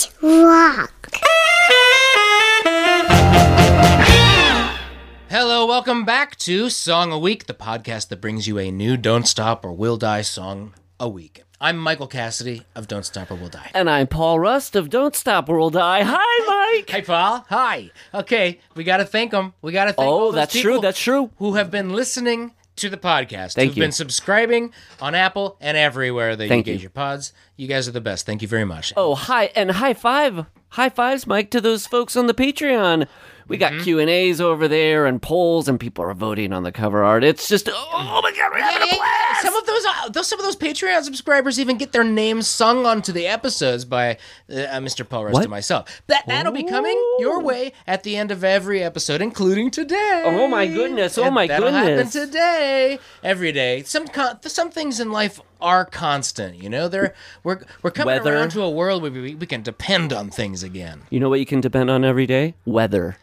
Let's rock. Hello, welcome back to Song a Week, the podcast that brings you a new Don't Stop or We'll Die song a week. I'm Michael Cassidy of Don't Stop or We'll Die. And I'm Paul Rust of Don't Stop or We'll Die. Hi, Mike. Hey, Paul. Hi. Okay, we got to thank them. We got to thank oh, all Oh, those that's people true. That's true. who have been listening to the podcast. Thank who've you. been subscribing on Apple and everywhere that Thank you you. get your pods. You guys are the best. Thank you very much. Oh, hi and high five, high fives, Mike, to those folks on the Patreon. We got Mm-hmm. Q and A's over there and polls, and people are voting on the cover art. It's just oh my god, we're having a blast. Some of those, uh, those, some of those Patreon subscribers even get their names sung onto the episodes by uh, uh, Mr. Paul Rust What? and myself. That that'll be coming your way at the end of every episode, including today. Oh my goodness, oh And my that'll goodness. happen today, every day. Some con- some things in life are constant. You know, they're we're we're coming Weather. around to a world where we, we can depend on things again. You know what you can depend on every day? Weather.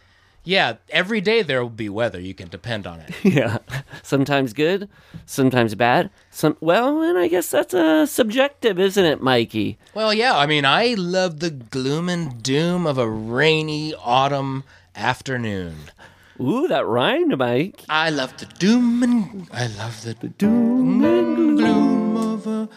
Yeah, every day there will be weather. You can depend on it. Yeah, sometimes good, sometimes bad. Some well, and I guess that's uh, subjective, isn't it, Mikey? Well, yeah, I mean, I love the gloom and doom of a rainy autumn afternoon. Ooh, that rhymed, Mike. I love the doom and I love the doom and gloom of a,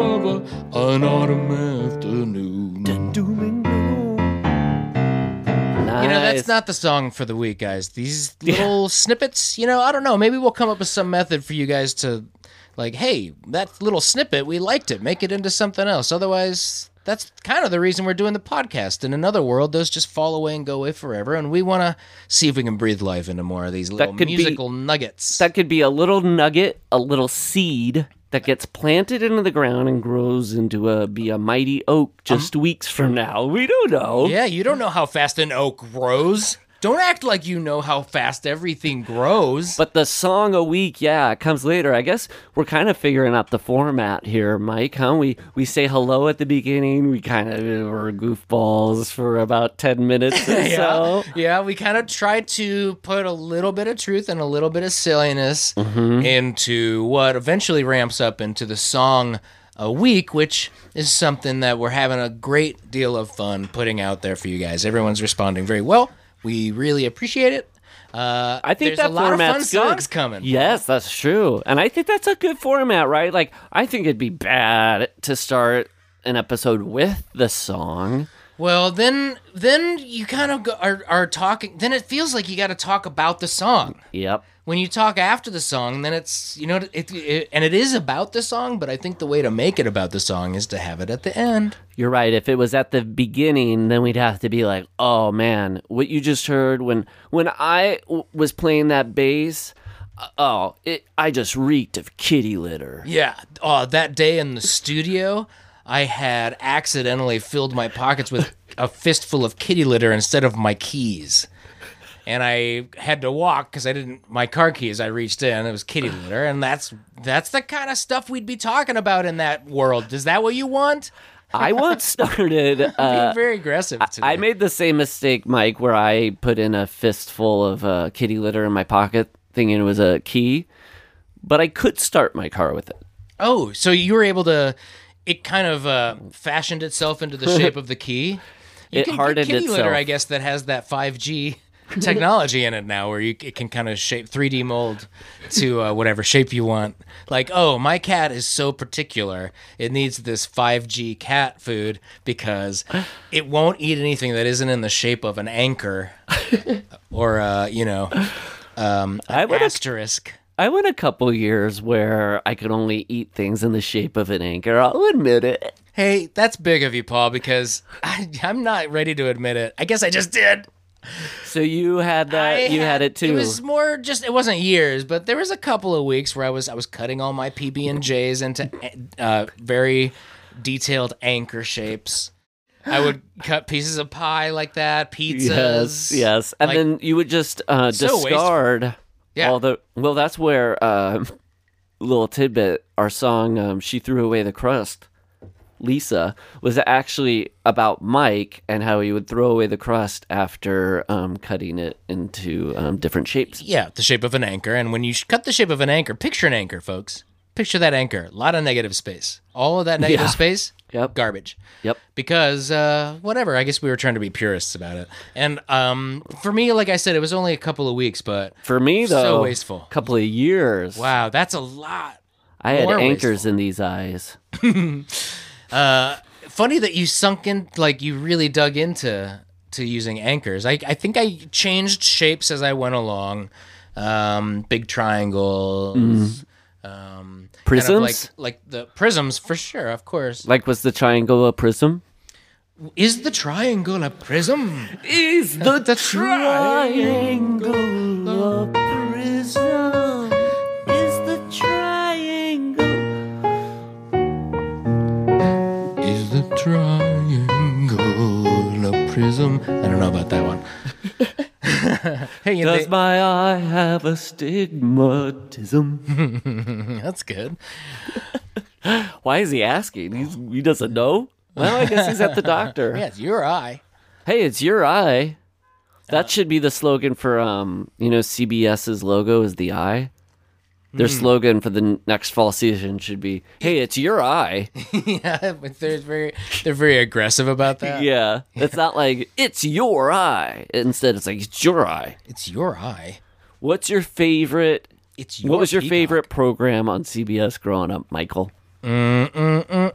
of a, an autumn afternoon. Doom and gloom. Nice. You know, that's not the song for the week, guys. These little snippets, you know, I don't know. Maybe we'll come up with some method for you guys to, like, hey, that little snippet, we liked it. Make it into something else. Otherwise, that's kind of the reason we're doing the podcast. In another world, those just fall away and go away forever. And we want to see if we can breathe life into more of these little could be- musical nuggets. That could be a little nugget, a little seed that gets planted into the ground and grows into a be a mighty oak just uh-huh. weeks from now. We don't know. yeah, you don't know how fast an oak grows. Don't act like you know how fast everything grows. But the song a week, yeah, it comes later. I guess we're kind of figuring out the format here, Mike. Huh? We we say hello at the beginning. We kind of are goofballs for about ten minutes or yeah, so. yeah, we kind of tried to put a little bit of truth and a little bit of silliness Mm-hmm. into what eventually ramps up into the song a week, which is something that we're having a great deal of fun putting out there for you guys. Everyone's responding very well. We really appreciate it. Uh, I think there's that a lot of fun good. songs coming. Yes, that's true, and I think that's a good format, right? Like, I think it'd be bad to start an episode with the song. Well, then, then you kind of go, are are talking. Then it feels like you got to talk about the song. Yep. When you talk after the song, then it's you know it, it and it is about the song, but I think the way to make it about the song is to have it at the end. You're right. If it was at the beginning, then we'd have to be like, "Oh man, what you just heard when when I w- was playing that bass, uh, oh, it I just reeked of kitty litter." Yeah. Oh, that day in the studio, I had accidentally filled my pockets with a fistful of kitty litter instead of my keys. And I had to walk because I didn't my car keys. I reached in, it was kitty litter, and that's that's the kind of stuff we'd be talking about in that world. Is that what you want? I once started. Uh, Being very aggressive. Today. I made the same mistake, Mike, where I put in a fistful of uh, kitty litter in my pocket, thinking it was a key, but I could start my car with it. Oh, so you were able to? It kind of uh, fashioned itself into the shape of the key. You It can hardened get kitty litter. I guess, that has that five G technology in it now, where you it can kind of shape three D mold to uh, whatever shape you want. Like, oh, my cat is so particular; it needs this five G cat food because it won't eat anything that isn't in the shape of an anchor or uh, you know, um, I would asterisk. I went a couple years where I could only eat things in the shape of an anchor. I'll admit it. Hey, that's big of you, Paul, because I, I'm not ready to admit it. I guess I just did. So you had that. I you had, it too. It was more just. It wasn't years, but there was a couple of weeks where I was I was cutting all my PB and J's into uh, very detailed anchor shapes. I would cut pieces of pie like that, pizzas. yes, yes, and Like- then you would just uh, So wasteful. discard Yeah. all the. Well, that's where uh, little tidbit. Our song, um, "She Threw Away the Crust." Lisa was actually about Mike and how he would throw away the crust after um, cutting it into um, different shapes. Yeah, the shape of an anchor. And when you cut the shape of an anchor, picture an anchor, folks. Picture that anchor. A lot of negative space. All of that negative Yeah. space, Yep. garbage. Yep. Because uh, whatever, I guess we were trying to be purists about it. And um, for me, like I said, it was only a couple of weeks, but For me, though, So wasteful. a couple of years. wow, that's a lot. I had anchors wasteful. in these eyes. Funny that you sunk in, like you really dug into to using anchors. I, I think I changed shapes as I went along. Um, big triangles. Um, kind of Prisms? like like the prisms for sure, of course. Like, was the triangle a prism? Is the triangle a prism? Is the, The triangle a prism? Triangle a prism? I don't know about that one. hey, Does know, my eye have a stigmatism? that's good. Why is he asking? He's, he doesn't know. Well, I guess he's at the doctor. Yeah, it's your eye. Hey, it's your eye. That should be the slogan for um, you know, CBS's logo is the eye. Their slogan for the next fall season should be, "Hey, it's your eye." yeah, but they're very they're very aggressive about that. yeah, it's not like it's your eye. Instead, it's like it's your eye. It's your eye. What's your favorite? It's your What was your peacock. favorite program on CBS growing up, Michael? I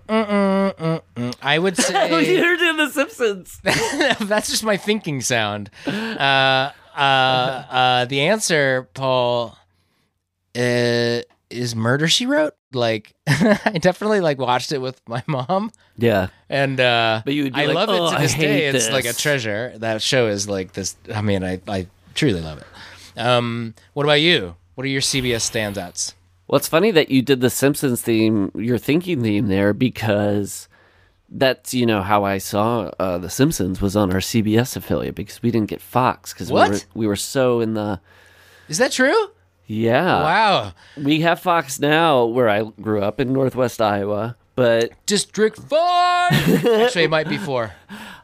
would say You're doing The Simpsons. that's just my thinking sound. Uh, uh, uh, the answer, Paul, uh, is Murder She Wrote. Like, I definitely like watched it with my mom, yeah, and uh, But you would be I like, love "Oh, it to this day. hate It's like a treasure. That show is like this. I mean, I I truly love it. Um, what about you? What are your CBS standouts? Well, it's funny that you did the Simpsons theme, your thinking theme there, because that's you know how I saw uh, the Simpsons was on our CBS affiliate because we didn't get Fox because we were we were so in the Is that true? Yeah wow. we have Fox now where I grew up in Northwest Iowa, but District Five. Actually, it might be four.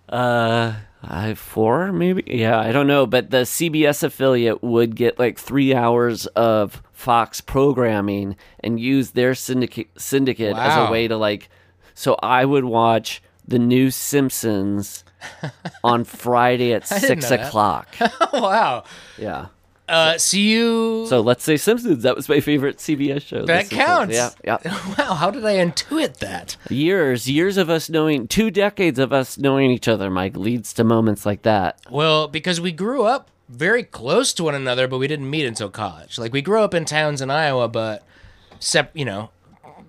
uh I four maybe yeah I don't know, but the CBS affiliate would get like three hours of Fox programming and use their syndicate syndicate as a way to like. So I would watch the new Simpsons on Friday at six o'clock. wow. yeah. Uh, so you. So let's say Simpsons. That was my favorite CBS show. That counts. Yeah, yeah. Wow, how did I intuit that? Years, years of us knowing, two decades of us knowing each other, Mike, leads to moments like that. Well, because we grew up very close to one another, but we didn't meet until college. Like we grew up in towns in Iowa, but sep- you know,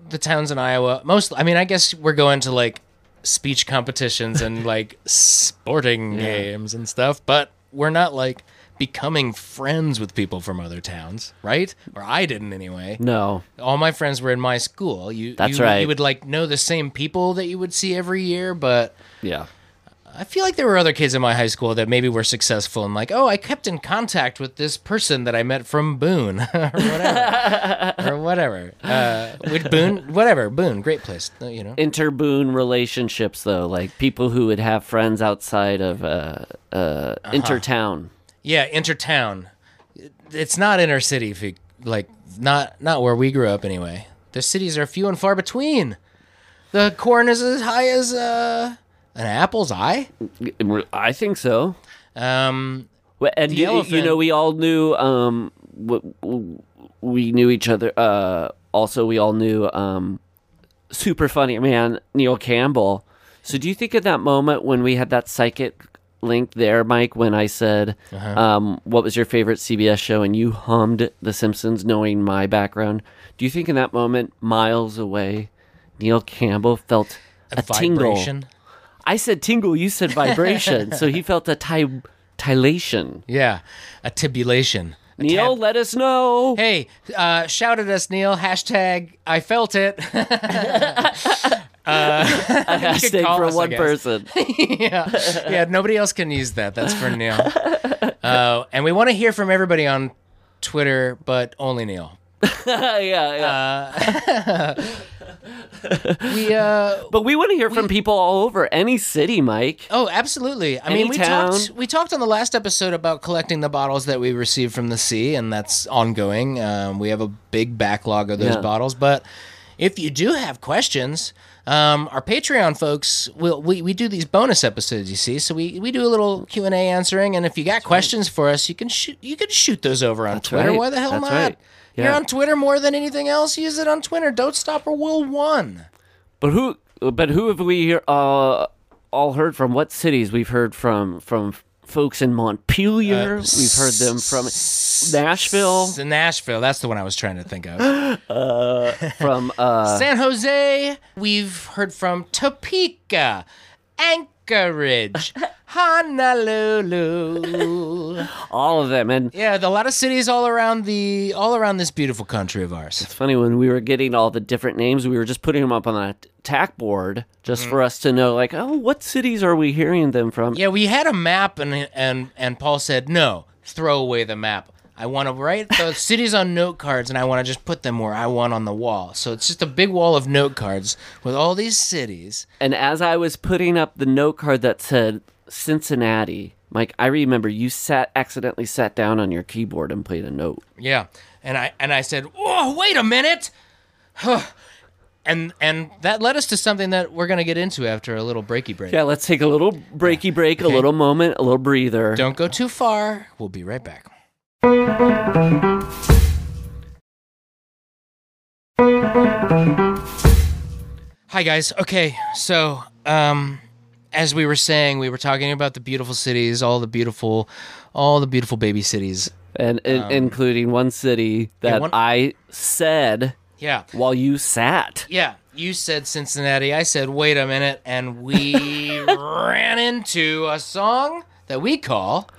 the towns in Iowa. Most, I mean, I guess we're going to like speech competitions and like sporting games and stuff, but we're not like becoming friends with people from other towns, right? Or I didn't anyway. No, all my friends were in my school. You That's you, right. You would like know the same people that you would see every year, but yeah. I feel like there were other kids in my high school that maybe were successful and like, oh, I kept in contact with this person that I met from Boone or whatever, or whatever. Uh, with Boone, whatever Boone, great place, uh, you know. interboon relationships though like people who would have friends outside of uh uh Uh-huh. intertown Yeah, intertown. It's not inner city, if you, like not not where we grew up anyway. The cities are few and far between. The corn is as high as uh, an apple's eye. i think so Um, Well, and you, you know we all knew um we knew each other uh also we all knew um super funny man neil campbell so do you think at that moment when we had that psychic link there mike when i said Uh-huh. um what was your favorite cbs show and you hummed the simpsons knowing my background do you think in that moment miles away neil campbell felt a, a tingle i said tingle you said vibration so he felt a ty- tylation Yeah, a tibulation. Neil, tab- let us know. Hey, uh, shout at us, Neil. Hashtag I felt it. a hashtag call for us, one person. yeah, yeah. Nobody else can use that. That's for Neil. Uh, and we want to hear from everybody on Twitter, but only Neil. yeah, yeah. we uh But we want to hear from people all over any city, Mike. Oh, absolutely. I mean, we Anytown. talked we talked on the last episode about collecting the bottles that we received from the sea, and that's ongoing. Um, we have a big backlog of those Yeah. bottles, but if you do have questions, um, our Patreon folks will we, we do these bonus episodes. You see, so we, we do a little Q and A answering, and if you got questions for us, you can shoot you can shoot those over on Twitter. right. Why the hell That's not? right. You're on Twitter more than anything else. Use it on Twitter. Don't stop or will one. But who? But who have we uh, all heard from? What cities we've heard from? From folks in Montpelier. we've heard them from Nashville. Nashville. That's the one I was trying to think of. From uh, San Jose. We've heard from Topeka, Anchorage, Honolulu. all of them, and Yeah, a lot of cities all around the all around this beautiful country of ours. It's funny when we were getting all the different names, we were just putting them up on a tack board just for us to know, like, oh, what cities are we hearing them from? Yeah, we had a map, and and and Paul said, "No, throw away the map. I want to write the cities on note cards, and I want to just put them where I want on the wall. So it's just a big wall of note cards with all these cities. And as I was putting up the note card that said Cincinnati, Mike, I remember you sat accidentally sat down on your keyboard and played a note. Yeah, and I and I said, "Oh, wait a minute." And and that led us to something that we're gonna get into after a little breaky break. Yeah, let's take a little breaky break, a little moment, a little breather. Don't go too far. We'll be right back. Hi guys. Okay, so um as we were saying, we were talking about the beautiful cities, all the beautiful all the beautiful baby cities. And, and including one city that one- I said Yeah. while you sat. Yeah, you said Cincinnati. I said, wait a minute. And we ran into a song that we call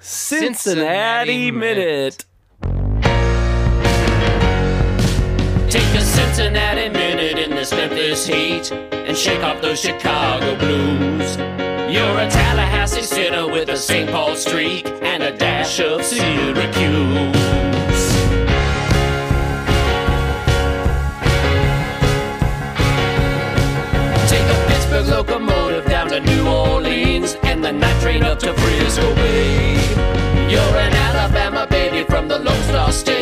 Cincinnati, Cincinnati Minute. Take a Cincinnati minute in this Memphis heat and shake off those Chicago blues. You're a Tallahassee sinner with a St. Paul streak and a dash of Syracuse. Take a Pittsburgh locomotive down to New Orleans the night train up to Frisco Bay. You're an Alabama baby from the Lone Star State.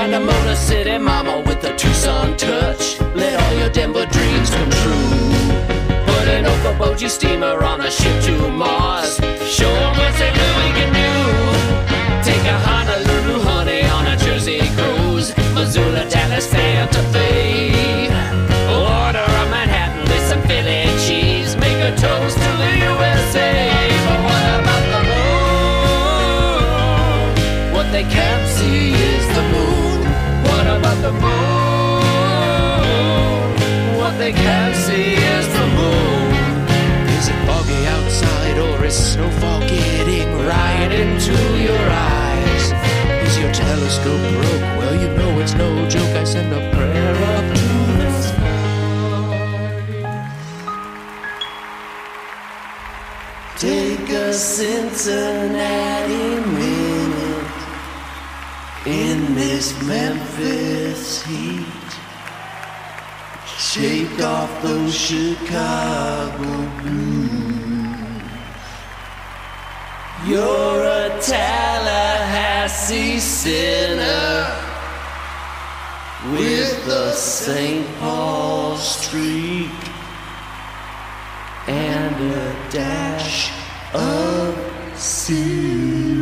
Find a Motor City mama with a Tucson touch. Let all your Denver dreams come true. Put an Okoboji steamer on a ship to Mars. Show 'em what St. Louis can do. Take a Honolulu honey on a Jersey cruise. Missoula, Dallas, Santa Fe. Order a Manhattan with some Philly cheese. Make a toast to the USA. But what about the moon? What they can't see is the moon? What they can't see is the moon. Is it foggy outside or is snowfall getting right into your eyes? Is your telescope broke? Well, you know it's no joke. I send a prayer up to the sky. Take a Cincinnati in this Memphis heat. Shake off those Chicago blues. You're a Tallahassee sinner with the St. Paul streak and a dash of Syracuse.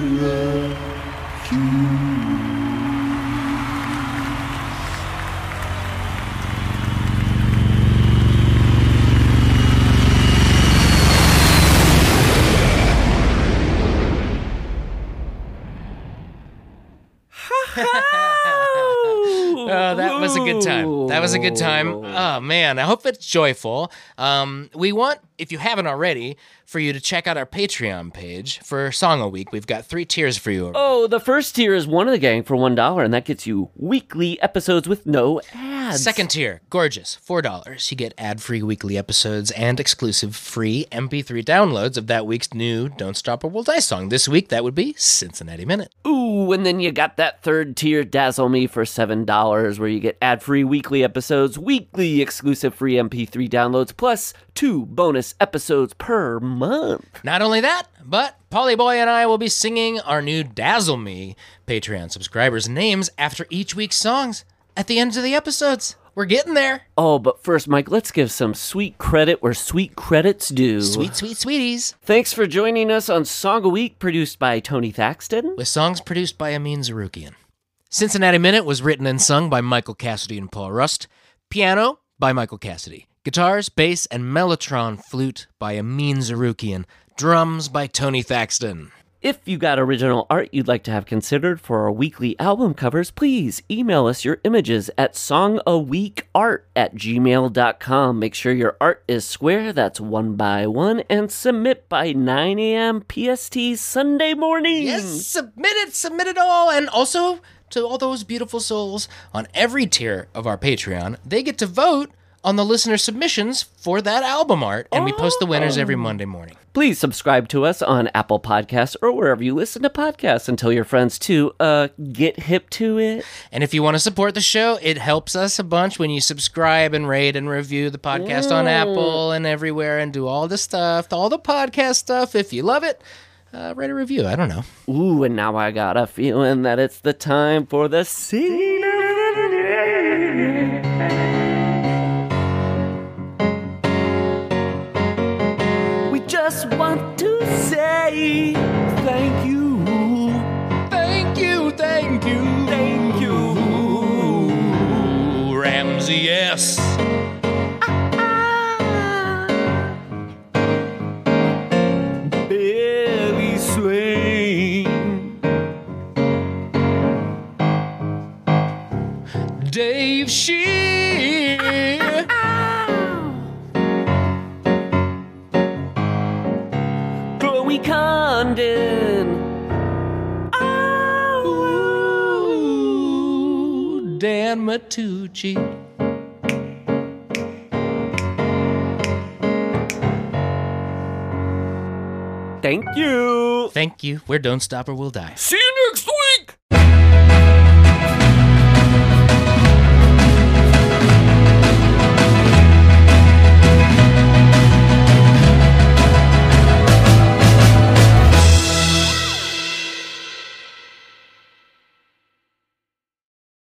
A good time. That was a good time. Oh man, I hope it's joyful. Um, we want, if you haven't already, for you to check out our Patreon page for Song a Week. We've got three tiers for you. Oh, the first tier is one of the gang for one dollar, and that gets you weekly episodes with no ads. Second tier, gorgeous, four dollars. You get ad-free weekly episodes and exclusive free MP3 downloads of that week's new "Don't Stop or We'll Die" song. This week, that would be Cincinnati Minute. Ooh, and then you got that third tier, Dazzle Me, for seven dollars, where you get ad-free weekly episodes, weekly exclusive free MP3 downloads, plus two bonus episodes per month. Not only that, but Polly Boy and I will be singing our new Dazzle Me Patreon subscribers' names after each week's songs at the end of the episodes. We're getting there. Oh, but first, Mike, let's give some sweet credit where sweet credits due. Sweet, sweet, sweeties. Thanks for joining us on Song a Week, produced by Tony Thaxton. With songs produced by Amin Zarukian. Cincinnati Minute was written and sung by Michael Cassidy and Paul Rust. Piano by Michael Cassidy. Guitars, bass, and mellotron flute by Amin Zarukian. Drums by Tony Thaxton. If you got original art you'd like to have considered for our weekly album covers, please email us your images at songaweekart at gmail.com. Make sure your art is square, that's one by one, and submit by 9 a.m. PST Sunday morning. Yes, submit it, submit it all. And also to all those beautiful souls on every tier of our Patreon, they get to vote on the listener submissions for that album art, and we post the winners every Monday morning. Please subscribe to us on Apple Podcasts or wherever you listen to podcasts and tell your friends to uh, get hip to it. And if you want to support the show, it helps us a bunch when you subscribe and rate and review the podcast on Apple and everywhere and do all the stuff, all the podcast stuff. If you love it, uh, write a review. I don't know. Ooh, and now I got a feeling that it's the time for the scene just want to say Dan Matucci. Thank you. Thank you. We're Don't Stop or We'll Die. See you next week.